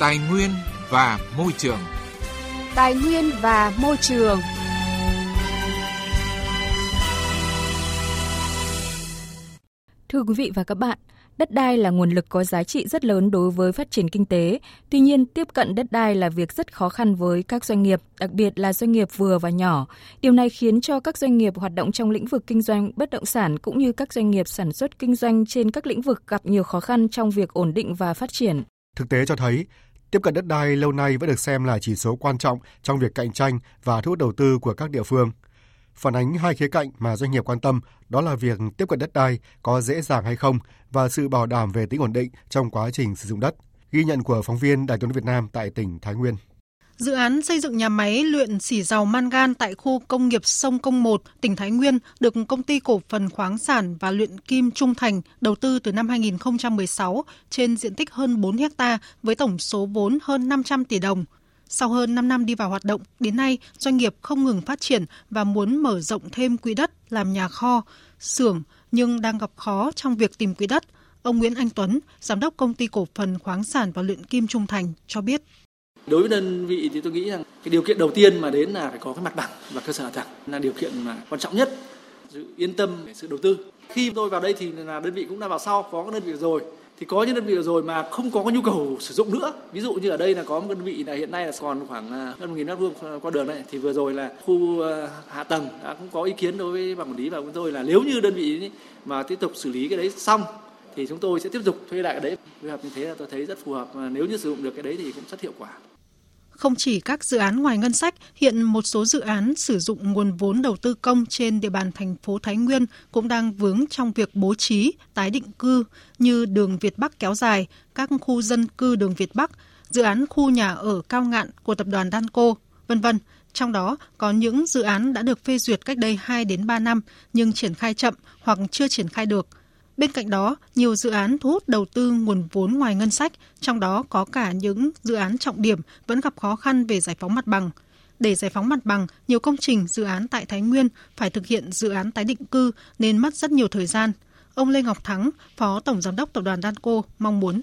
Tài nguyên và môi trường. Tài nguyên và môi trường. Thưa quý vị và các bạn, Đất đai là nguồn lực có giá trị rất lớn đối với phát triển kinh tế. Tuy nhiên, tiếp cận đất đai là việc rất khó khăn với các doanh nghiệp, đặc biệt là doanh nghiệp vừa và nhỏ. Điều này khiến cho các doanh nghiệp hoạt động trong lĩnh vực kinh doanh bất động sản cũng như các doanh nghiệp sản xuất kinh doanh trên các lĩnh vực gặp nhiều khó khăn trong việc ổn định và phát triển. Thực tế cho thấy, tiếp cận đất đai lâu nay vẫn được xem là chỉ số quan trọng trong việc cạnh tranh và thu hút đầu tư của các địa phương phản ánh hai khía cạnh mà doanh nghiệp quan tâm, đó là việc tiếp cận đất đai có dễ dàng hay không và sự bảo đảm về tính ổn định trong quá trình sử dụng đất. Ghi nhận của phóng viên Đài tiếng Việt Nam tại tỉnh Thái Nguyên. Dự án xây dựng nhà máy luyện xỉ dầu mangan tại khu công nghiệp Sông Công 1, tỉnh Thái Nguyên được công ty cổ phần khoáng sản và luyện kim Trung Thành đầu tư từ năm 2016 trên diện tích hơn 4 hecta với tổng số vốn hơn 500 tỷ đồng. Sau hơn 5 năm đi vào hoạt động, đến nay doanh nghiệp không ngừng phát triển và muốn mở rộng thêm quỹ đất làm nhà kho, xưởng nhưng đang gặp khó trong việc tìm quỹ đất. Ông Nguyễn Anh Tuấn, giám đốc công ty cổ phần khoáng sản và luyện kim Trung Thành cho biết. Đối với đơn vị thì tôi nghĩ rằng cái điều kiện đầu tiên mà đến là phải có cái mặt bằng và cơ sở hạ tầng là điều kiện mà quan trọng nhất. Sự yên tâm về sự đầu tư. Khi tôi vào đây thì là đơn vị cũng đã vào sau, có cái đơn vị rồi. Thì có những đơn vị rồi mà không có nhu cầu sử dụng nữa. Ví dụ như ở đây là có một đơn vị là hiện nay là còn khoảng à, hơn một nghìn mét vuông qua đường này thì vừa rồi là khu à, hạ tầng đã cũng có ý kiến đối với ban quản lý và chúng tôi là nếu như đơn vị mà tiếp tục xử lý cái đấy xong thì chúng tôi sẽ tiếp tục thuê lại cái đấy. Phù hợp như thế là tôi thấy rất phù hợp. Nếu như sử dụng được cái đấy thì cũng rất hiệu quả không chỉ các dự án ngoài ngân sách, hiện một số dự án sử dụng nguồn vốn đầu tư công trên địa bàn thành phố Thái Nguyên cũng đang vướng trong việc bố trí, tái định cư như đường Việt Bắc kéo dài, các khu dân cư đường Việt Bắc, dự án khu nhà ở cao ngạn của tập đoàn Danco, vân vân. Trong đó có những dự án đã được phê duyệt cách đây 2 đến 3 năm nhưng triển khai chậm hoặc chưa triển khai được – Bên cạnh đó, nhiều dự án thu hút đầu tư nguồn vốn ngoài ngân sách, trong đó có cả những dự án trọng điểm vẫn gặp khó khăn về giải phóng mặt bằng. Để giải phóng mặt bằng, nhiều công trình dự án tại Thái Nguyên phải thực hiện dự án tái định cư nên mất rất nhiều thời gian. Ông Lê Ngọc Thắng, Phó Tổng Giám đốc Tập đoàn Danco mong muốn.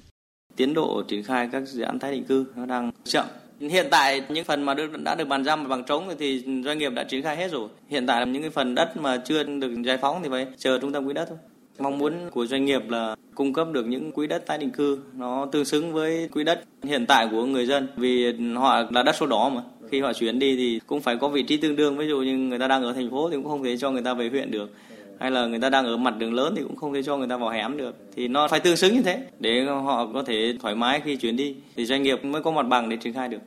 Tiến độ triển khai các dự án tái định cư nó đang chậm Hiện tại những phần mà được, đã được bàn giao mặt bằng trống thì doanh nghiệp đã triển khai hết rồi. Hiện tại những cái phần đất mà chưa được giải phóng thì phải chờ trung tâm quỹ đất thôi. Mong muốn của doanh nghiệp là cung cấp được những quỹ đất tái định cư. Nó tương xứng với quỹ đất hiện tại của người dân, vì họ là đất số đỏ mà. Khi họ chuyển đi thì cũng phải có vị trí tương đương. Ví dụ như người ta đang ở thành phố thì cũng không thể cho người ta về huyện được. Hay là người ta đang ở mặt đường lớn thì cũng không thể cho người ta vào hẻm được. Thì nó phải tương xứng như thế để họ có thể thoải mái khi chuyển đi. Thì doanh nghiệp mới có mặt bằng để triển khai được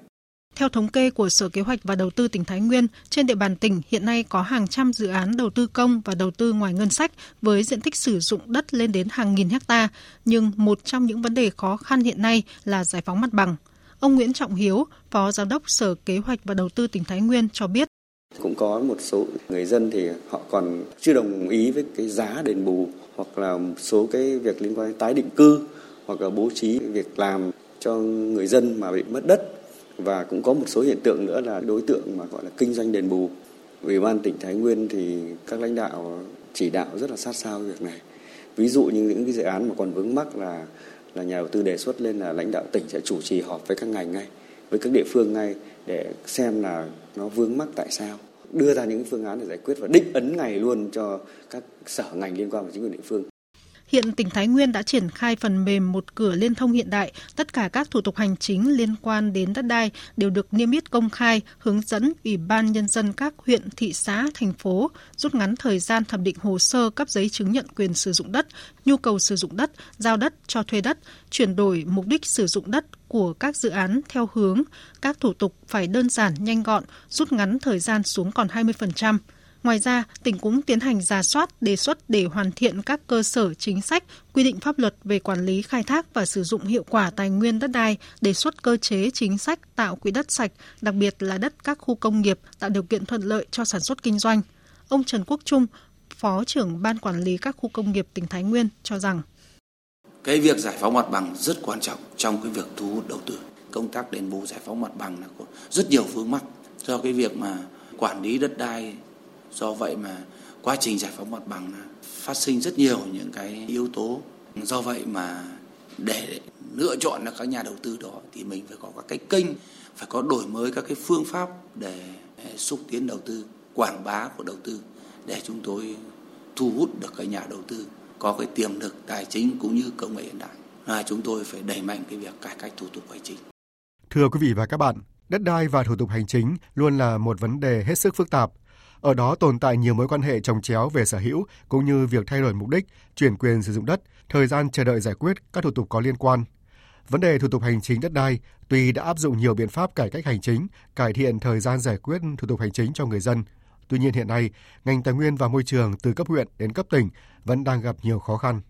theo thống kê của Sở Kế hoạch và Đầu tư tỉnh Thái Nguyên, trên địa bàn tỉnh hiện nay có hàng trăm dự án đầu tư công và đầu tư ngoài ngân sách với diện tích sử dụng đất lên đến hàng nghìn hecta, nhưng một trong những vấn đề khó khăn hiện nay là giải phóng mặt bằng. Ông Nguyễn Trọng Hiếu, Phó Giám đốc Sở Kế hoạch và Đầu tư tỉnh Thái Nguyên cho biết. Cũng có một số người dân thì họ còn chưa đồng ý với cái giá đền bù hoặc là một số cái việc liên quan đến tái định cư hoặc là bố trí việc làm cho người dân mà bị mất đất và cũng có một số hiện tượng nữa là đối tượng mà gọi là kinh doanh đền bù. Ủy ban tỉnh Thái Nguyên thì các lãnh đạo chỉ đạo rất là sát sao việc này. Ví dụ như những cái dự án mà còn vướng mắc là là nhà đầu tư đề xuất lên là lãnh đạo tỉnh sẽ chủ trì họp với các ngành ngay, với các địa phương ngay để xem là nó vướng mắc tại sao đưa ra những phương án để giải quyết và định ấn ngày luôn cho các sở ngành liên quan và chính quyền địa phương Hiện tỉnh Thái Nguyên đã triển khai phần mềm một cửa liên thông hiện đại. Tất cả các thủ tục hành chính liên quan đến đất đai đều được niêm yết công khai, hướng dẫn Ủy ban Nhân dân các huyện, thị xã, thành phố, rút ngắn thời gian thẩm định hồ sơ cấp giấy chứng nhận quyền sử dụng đất, nhu cầu sử dụng đất, giao đất, cho thuê đất, chuyển đổi mục đích sử dụng đất của các dự án theo hướng các thủ tục phải đơn giản, nhanh gọn, rút ngắn thời gian xuống còn 20%. Ngoài ra, tỉnh cũng tiến hành giả soát, đề xuất để hoàn thiện các cơ sở chính sách, quy định pháp luật về quản lý khai thác và sử dụng hiệu quả tài nguyên đất đai, đề xuất cơ chế chính sách tạo quỹ đất sạch, đặc biệt là đất các khu công nghiệp tạo điều kiện thuận lợi cho sản xuất kinh doanh. Ông Trần Quốc Trung, Phó trưởng Ban Quản lý các khu công nghiệp tỉnh Thái Nguyên cho rằng cái việc giải phóng mặt bằng rất quan trọng trong cái việc thu hút đầu tư. Công tác đền bù giải phóng mặt bằng là có rất nhiều vướng mắc do cái việc mà quản lý đất đai do vậy mà quá trình giải phóng mặt bằng phát sinh rất nhiều những cái yếu tố do vậy mà để lựa chọn được các nhà đầu tư đó thì mình phải có các cái kênh phải có đổi mới các cái phương pháp để xúc tiến đầu tư quảng bá của đầu tư để chúng tôi thu hút được các nhà đầu tư có cái tiềm lực tài chính cũng như công nghệ hiện đại là chúng tôi phải đẩy mạnh cái việc cải cách thủ tục hành chính. Thưa quý vị và các bạn, đất đai và thủ tục hành chính luôn là một vấn đề hết sức phức tạp. Ở đó tồn tại nhiều mối quan hệ trồng chéo về sở hữu cũng như việc thay đổi mục đích, chuyển quyền sử dụng đất, thời gian chờ đợi giải quyết các thủ tục có liên quan. Vấn đề thủ tục hành chính đất đai tuy đã áp dụng nhiều biện pháp cải cách hành chính, cải thiện thời gian giải quyết thủ tục hành chính cho người dân, Tuy nhiên hiện nay, ngành tài nguyên và môi trường từ cấp huyện đến cấp tỉnh vẫn đang gặp nhiều khó khăn.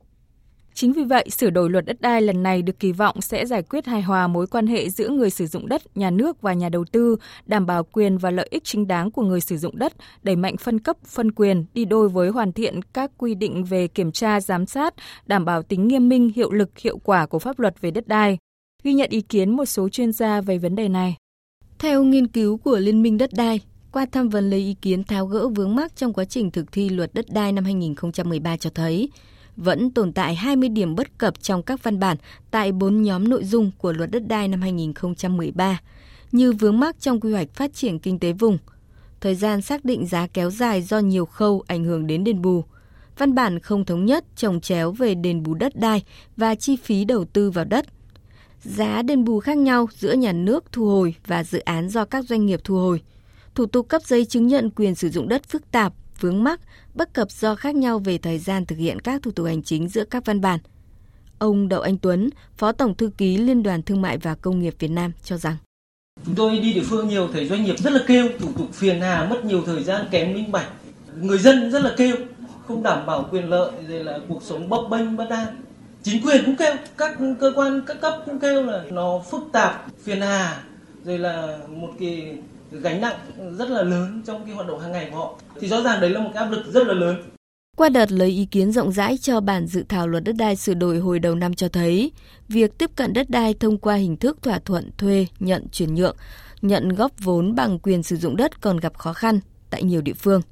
Chính vì vậy, sửa đổi luật đất đai lần này được kỳ vọng sẽ giải quyết hài hòa mối quan hệ giữa người sử dụng đất, nhà nước và nhà đầu tư, đảm bảo quyền và lợi ích chính đáng của người sử dụng đất, đẩy mạnh phân cấp, phân quyền, đi đôi với hoàn thiện các quy định về kiểm tra, giám sát, đảm bảo tính nghiêm minh, hiệu lực, hiệu quả của pháp luật về đất đai. Ghi nhận ý kiến một số chuyên gia về vấn đề này. Theo nghiên cứu của Liên minh đất đai, qua tham vấn lấy ý kiến tháo gỡ vướng mắc trong quá trình thực thi luật đất đai năm 2013 cho thấy, vẫn tồn tại 20 điểm bất cập trong các văn bản tại 4 nhóm nội dung của luật đất đai năm 2013, như vướng mắc trong quy hoạch phát triển kinh tế vùng, thời gian xác định giá kéo dài do nhiều khâu ảnh hưởng đến đền bù, văn bản không thống nhất trồng chéo về đền bù đất đai và chi phí đầu tư vào đất, giá đền bù khác nhau giữa nhà nước thu hồi và dự án do các doanh nghiệp thu hồi – thủ tục cấp giấy chứng nhận quyền sử dụng đất phức tạp, vướng mắc, bất cập do khác nhau về thời gian thực hiện các thủ tục hành chính giữa các văn bản. Ông Đậu Anh Tuấn, Phó Tổng Thư ký Liên đoàn Thương mại và Công nghiệp Việt Nam cho rằng Chúng tôi đi địa phương nhiều thấy doanh nghiệp rất là kêu, thủ tục phiền hà, mất nhiều thời gian, kém minh bạch. Người dân rất là kêu, không đảm bảo quyền lợi, rồi là cuộc sống bấp bênh bất an. Chính quyền cũng kêu, các cơ quan các cấp cũng kêu là nó phức tạp, phiền hà, rồi là một cái gánh nặng rất là lớn trong cái hoạt động hàng ngày của họ thì rõ ràng đấy là một cái áp lực rất là lớn qua đợt lấy ý kiến rộng rãi cho bản dự thảo luật đất đai sửa đổi hồi đầu năm cho thấy, việc tiếp cận đất đai thông qua hình thức thỏa thuận thuê, nhận chuyển nhượng, nhận góp vốn bằng quyền sử dụng đất còn gặp khó khăn tại nhiều địa phương.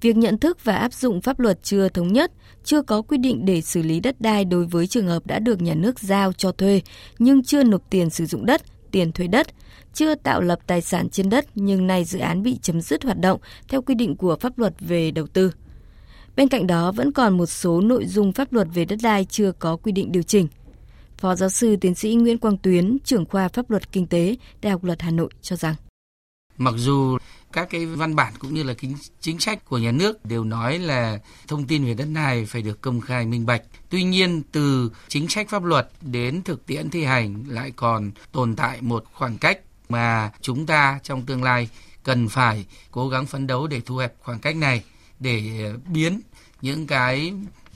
Việc nhận thức và áp dụng pháp luật chưa thống nhất, chưa có quy định để xử lý đất đai đối với trường hợp đã được nhà nước giao cho thuê nhưng chưa nộp tiền sử dụng đất, tiền thuê đất, chưa tạo lập tài sản trên đất nhưng nay dự án bị chấm dứt hoạt động theo quy định của pháp luật về đầu tư. Bên cạnh đó vẫn còn một số nội dung pháp luật về đất đai chưa có quy định điều chỉnh. Phó giáo sư tiến sĩ Nguyễn Quang Tuyến, trưởng khoa pháp luật kinh tế, Đại học Luật Hà Nội cho rằng Mặc dù các cái văn bản cũng như là chính sách của nhà nước đều nói là thông tin về đất đai phải được công khai minh bạch. Tuy nhiên, từ chính sách pháp luật đến thực tiễn thi hành lại còn tồn tại một khoảng cách mà chúng ta trong tương lai cần phải cố gắng phấn đấu để thu hẹp khoảng cách này để biến những cái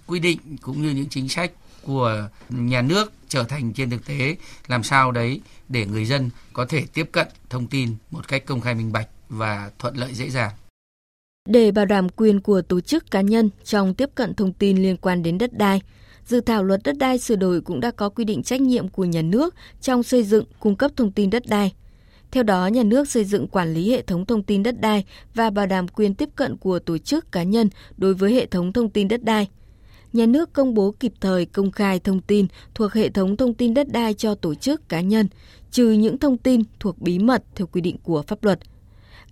quy định cũng như những chính sách của nhà nước trở thành trên thực tế làm sao đấy để người dân có thể tiếp cận thông tin một cách công khai minh bạch và thuận lợi dễ dàng. Để bảo đảm quyền của tổ chức cá nhân trong tiếp cận thông tin liên quan đến đất đai, dự thảo luật đất đai sửa đổi cũng đã có quy định trách nhiệm của nhà nước trong xây dựng cung cấp thông tin đất đai. Theo đó, nhà nước xây dựng quản lý hệ thống thông tin đất đai và bảo đảm quyền tiếp cận của tổ chức cá nhân đối với hệ thống thông tin đất đai. Nhà nước công bố kịp thời công khai thông tin thuộc hệ thống thông tin đất đai cho tổ chức cá nhân, trừ những thông tin thuộc bí mật theo quy định của pháp luật.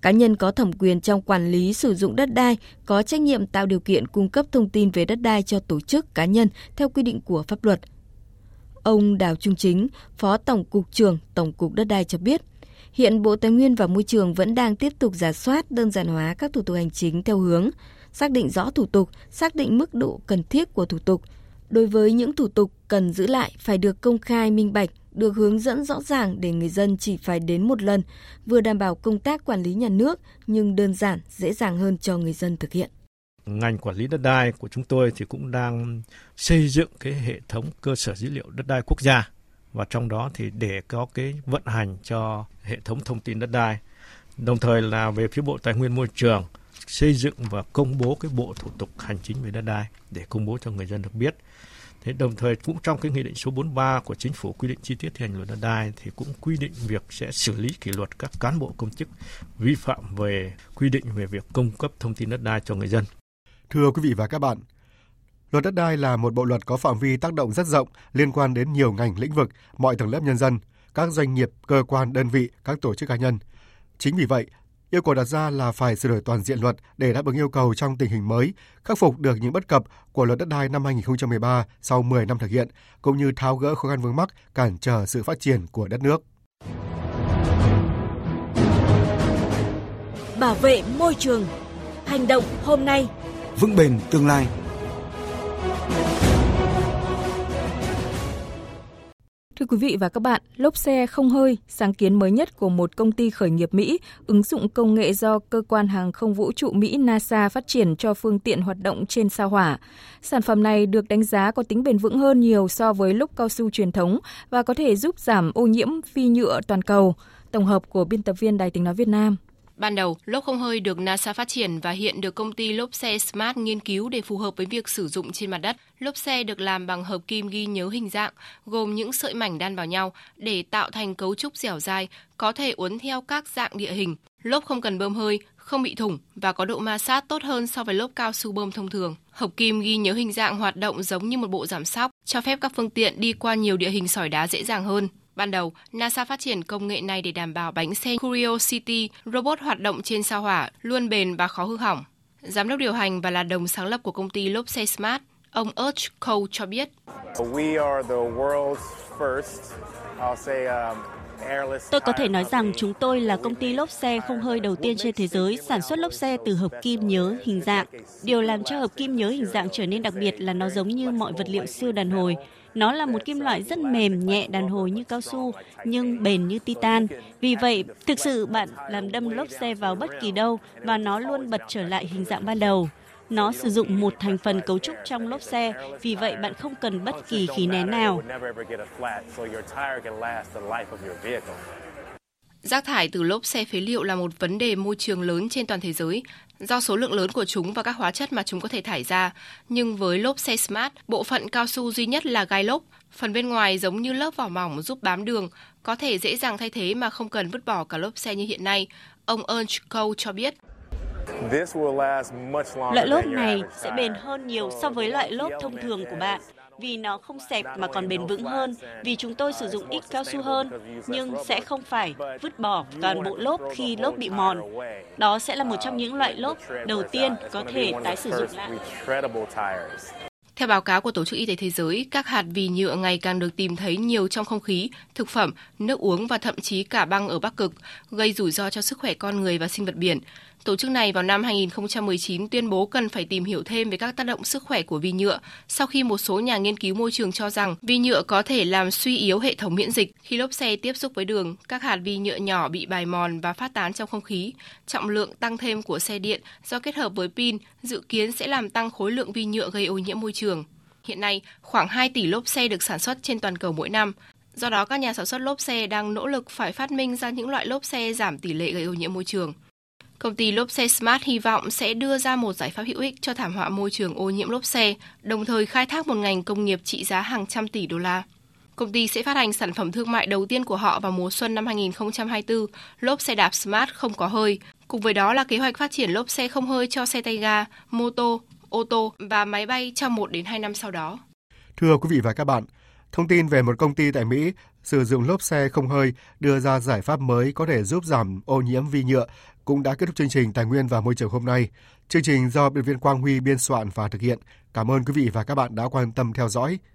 Cá nhân có thẩm quyền trong quản lý sử dụng đất đai có trách nhiệm tạo điều kiện cung cấp thông tin về đất đai cho tổ chức cá nhân theo quy định của pháp luật. Ông Đào Trung Chính, Phó Tổng cục trưởng Tổng cục Đất đai cho biết – Hiện Bộ Tài nguyên và Môi trường vẫn đang tiếp tục giả soát đơn giản hóa các thủ tục hành chính theo hướng xác định rõ thủ tục, xác định mức độ cần thiết của thủ tục. Đối với những thủ tục cần giữ lại phải được công khai minh bạch, được hướng dẫn rõ ràng để người dân chỉ phải đến một lần, vừa đảm bảo công tác quản lý nhà nước nhưng đơn giản, dễ dàng hơn cho người dân thực hiện. Ngành quản lý đất đai của chúng tôi thì cũng đang xây dựng cái hệ thống cơ sở dữ liệu đất đai quốc gia và trong đó thì để có cái vận hành cho hệ thống thông tin đất đai. Đồng thời là về phía Bộ Tài nguyên Môi trường xây dựng và công bố cái bộ thủ tục hành chính về đất đai để công bố cho người dân được biết. Thế đồng thời cũng trong cái nghị định số 43 của chính phủ quy định chi tiết thi hành luật đất đai thì cũng quy định việc sẽ xử lý kỷ luật các cán bộ công chức vi phạm về quy định về việc cung cấp thông tin đất đai cho người dân. Thưa quý vị và các bạn, Luật đất đai là một bộ luật có phạm vi tác động rất rộng, liên quan đến nhiều ngành lĩnh vực, mọi tầng lớp nhân dân, các doanh nghiệp, cơ quan, đơn vị, các tổ chức cá nhân. Chính vì vậy, yêu cầu đặt ra là phải sửa đổi toàn diện luật để đáp ứng yêu cầu trong tình hình mới, khắc phục được những bất cập của luật đất đai năm 2013 sau 10 năm thực hiện, cũng như tháo gỡ khó khăn vướng mắc cản trở sự phát triển của đất nước. Bảo vệ môi trường. Hành động hôm nay. Vững bền tương lai. Thưa quý vị và các bạn, lốp xe không hơi, sáng kiến mới nhất của một công ty khởi nghiệp Mỹ, ứng dụng công nghệ do cơ quan hàng không vũ trụ Mỹ NASA phát triển cho phương tiện hoạt động trên sao hỏa. Sản phẩm này được đánh giá có tính bền vững hơn nhiều so với lốp cao su truyền thống và có thể giúp giảm ô nhiễm phi nhựa toàn cầu. Tổng hợp của biên tập viên Đài tiếng nói Việt Nam. Ban đầu, lốp không hơi được NASA phát triển và hiện được công ty lốp xe Smart nghiên cứu để phù hợp với việc sử dụng trên mặt đất. Lốp xe được làm bằng hợp kim ghi nhớ hình dạng, gồm những sợi mảnh đan vào nhau để tạo thành cấu trúc dẻo dai, có thể uốn theo các dạng địa hình. Lốp không cần bơm hơi, không bị thủng và có độ ma sát tốt hơn so với lốp cao su bơm thông thường. Hợp kim ghi nhớ hình dạng hoạt động giống như một bộ giảm sóc, cho phép các phương tiện đi qua nhiều địa hình sỏi đá dễ dàng hơn. Ban đầu, NASA phát triển công nghệ này để đảm bảo bánh xe Curiosity, robot hoạt động trên sao hỏa, luôn bền và khó hư hỏng. Giám đốc điều hành và là đồng sáng lập của công ty lốp xe Smart, ông Urch Cole cho biết. Tôi có thể nói rằng chúng tôi là công ty lốp xe không hơi đầu tiên trên thế giới sản xuất lốp xe từ hợp kim nhớ hình dạng. Điều làm cho hợp kim nhớ hình dạng trở nên đặc biệt là nó giống như mọi vật liệu siêu đàn hồi. Nó là một kim loại rất mềm, nhẹ đàn hồi như cao su, nhưng bền như titan. Vì vậy, thực sự bạn làm đâm lốp xe vào bất kỳ đâu và nó luôn bật trở lại hình dạng ban đầu. Nó sử dụng một thành phần cấu trúc trong lốp xe, vì vậy bạn không cần bất kỳ khí nén nào. Rác thải từ lốp xe phế liệu là một vấn đề môi trường lớn trên toàn thế giới do số lượng lớn của chúng và các hóa chất mà chúng có thể thải ra. Nhưng với lốp xe Smart, bộ phận cao su duy nhất là gai lốp. Phần bên ngoài giống như lớp vỏ mỏng giúp bám đường, có thể dễ dàng thay thế mà không cần vứt bỏ cả lốp xe như hiện nay. Ông Ernst Cole cho biết. Loại lốp này sẽ bền hơn nhiều so với loại lốp thông thường của bạn vì nó không sẹp mà còn bền vững hơn vì chúng tôi sử dụng ít cao su hơn nhưng sẽ không phải vứt bỏ toàn bộ lốp khi lốp bị mòn. Đó sẽ là một trong những loại lốp đầu tiên có thể tái sử dụng lại. Theo báo cáo của Tổ chức Y tế Thế giới, các hạt vì nhựa ngày càng được tìm thấy nhiều trong không khí, thực phẩm, nước uống và thậm chí cả băng ở Bắc Cực, gây rủi ro cho sức khỏe con người và sinh vật biển. Tổ chức này vào năm 2019 tuyên bố cần phải tìm hiểu thêm về các tác động sức khỏe của vi nhựa, sau khi một số nhà nghiên cứu môi trường cho rằng vi nhựa có thể làm suy yếu hệ thống miễn dịch. Khi lốp xe tiếp xúc với đường, các hạt vi nhựa nhỏ bị bài mòn và phát tán trong không khí. Trọng lượng tăng thêm của xe điện do kết hợp với pin dự kiến sẽ làm tăng khối lượng vi nhựa gây ô nhiễm môi trường. Hiện nay, khoảng 2 tỷ lốp xe được sản xuất trên toàn cầu mỗi năm. Do đó, các nhà sản xuất lốp xe đang nỗ lực phải phát minh ra những loại lốp xe giảm tỷ lệ gây ô nhiễm môi trường. Công ty lốp xe Smart hy vọng sẽ đưa ra một giải pháp hữu ích cho thảm họa môi trường ô nhiễm lốp xe, đồng thời khai thác một ngành công nghiệp trị giá hàng trăm tỷ đô la. Công ty sẽ phát hành sản phẩm thương mại đầu tiên của họ vào mùa xuân năm 2024, lốp xe đạp Smart không có hơi. Cùng với đó là kế hoạch phát triển lốp xe không hơi cho xe tay ga, mô tô, ô tô và máy bay trong 1 đến 2 năm sau đó. Thưa quý vị và các bạn, thông tin về một công ty tại Mỹ sử dụng lốp xe không hơi đưa ra giải pháp mới có thể giúp giảm ô nhiễm vi nhựa cũng đã kết thúc chương trình Tài nguyên và Môi trường hôm nay. Chương trình do biên viên Quang Huy biên soạn và thực hiện. Cảm ơn quý vị và các bạn đã quan tâm theo dõi.